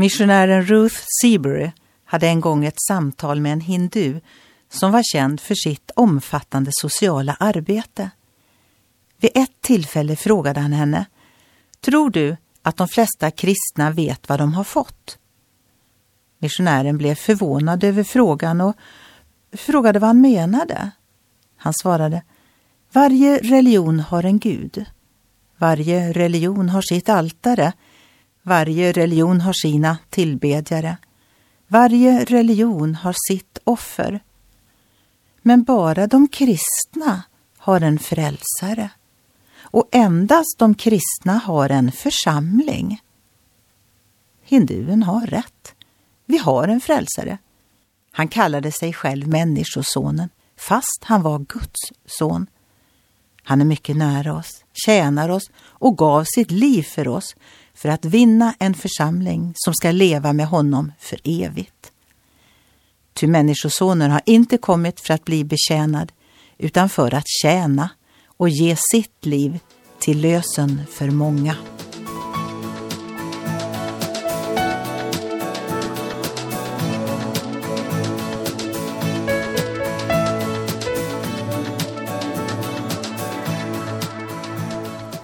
Missionären Ruth Seabury hade en gång ett samtal med en hindu som var känd för sitt omfattande sociala arbete. Vid ett tillfälle frågade han henne, tror du att de flesta kristna vet vad de har fått? Missionären blev förvånad över frågan och frågade vad han menade. Han svarade, varje religion har en gud. Varje religion har sitt altare. Varje religion har sina tillbedjare. Varje religion har sitt offer. Men bara de kristna har en frälsare. Och endast de kristna har en församling. Hinduen har rätt. Vi har en frälsare. Han kallade sig själv Människosonen, fast han var Guds son. Han är mycket nära oss, tjänar oss och gav sitt liv för oss för att vinna en församling som ska leva med honom för evigt. Ty Människosonen har inte kommit för att bli betjänad utan för att tjäna och ge sitt liv till lösen för många.